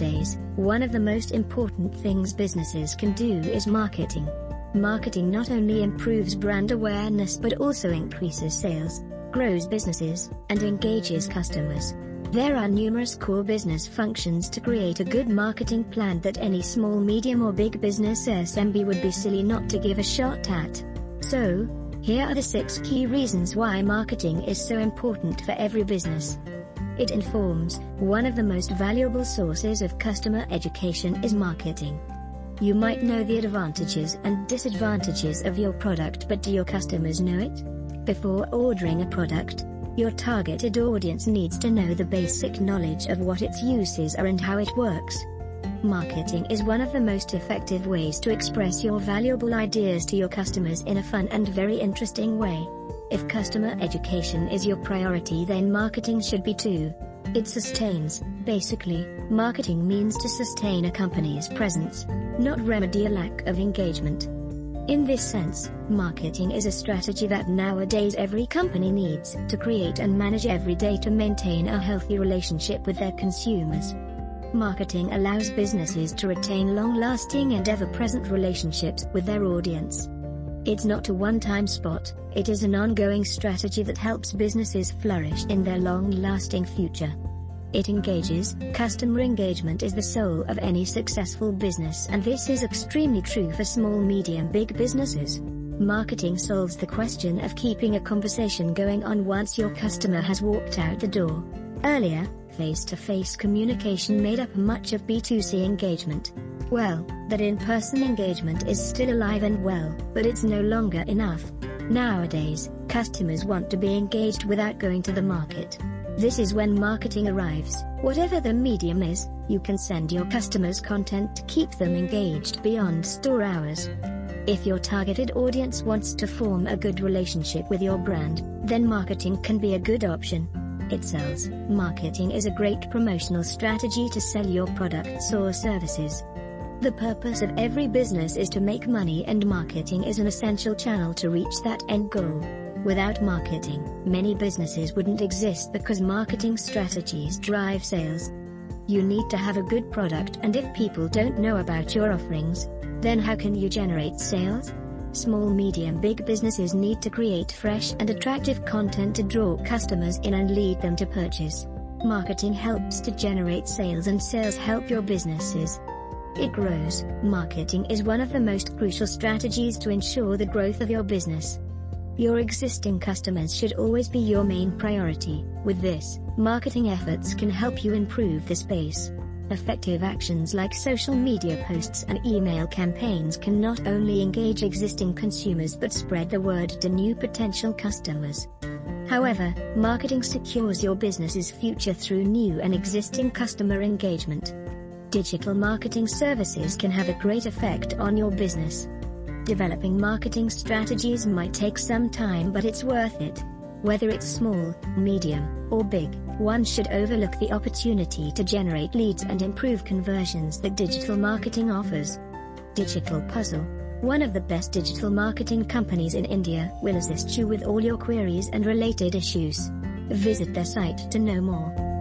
Nowadays, one of the most important things businesses can do is marketing. Marketing not only improves brand awareness but also increases sales, grows businesses, and engages customers. There are numerous core business functions to create a good marketing plan that any small, medium or big business SMB would be silly not to give a shot at. So, here are the 6 key reasons why marketing is so important for every business. It informs, one of the most valuable sources of customer education is marketing. You might know the advantages and disadvantages of your product but do your customers know it? Before ordering a product, your targeted audience needs to know the basic knowledge of what its uses are and how it works. Marketing is one of the most effective ways to express your valuable ideas to your customers in a fun and very interesting way. If customer education is your priority then marketing should be too. It sustains, basically, marketing means to sustain a company's presence, not remedy a lack of engagement. In this sense, marketing is a strategy that nowadays every company needs to create and manage every day to maintain a healthy relationship with their consumers. Marketing allows businesses to retain long-lasting and ever-present relationships with their audience. It's not a one-time spot, it is an ongoing strategy that helps businesses flourish in their long-lasting future. It engages, customer engagement is the soul of any successful business and this is extremely true for small medium big businesses. Marketing solves the question of keeping a conversation going on once your customer has walked out the door. Earlier, face-to-face -face communication made up much of B2C engagement. Well, that in-person engagement is still alive and well, but it's no longer enough. Nowadays, customers want to be engaged without going to the market. This is when marketing arrives. Whatever the medium is, you can send your customers content to keep them engaged beyond store hours. If your targeted audience wants to form a good relationship with your brand, then marketing can be a good option. It sells. Marketing is a great promotional strategy to sell your products or services. The purpose of every business is to make money and marketing is an essential channel to reach that end goal. Without marketing, many businesses wouldn't exist because marketing strategies drive sales. You need to have a good product and if people don't know about your offerings, then how can you generate sales? Small medium big businesses need to create fresh and attractive content to draw customers in and lead them to purchase. Marketing helps to generate sales and sales help your businesses it grows. Marketing is one of the most crucial strategies to ensure the growth of your business. Your existing customers should always be your main priority. With this, marketing efforts can help you improve the base. Effective actions like social media posts and email campaigns can not only engage existing consumers but spread the word to new potential customers. However, marketing secures your business's future through new and existing customer engagement. Digital marketing services can have a great effect on your business. Developing marketing strategies might take some time but it's worth it. Whether it's small, medium, or big, one should overlook the opportunity to generate leads and improve conversions that digital marketing offers. Digital Puzzle, one of the best digital marketing companies in India, will assist you with all your queries and related issues. Visit their site to know more.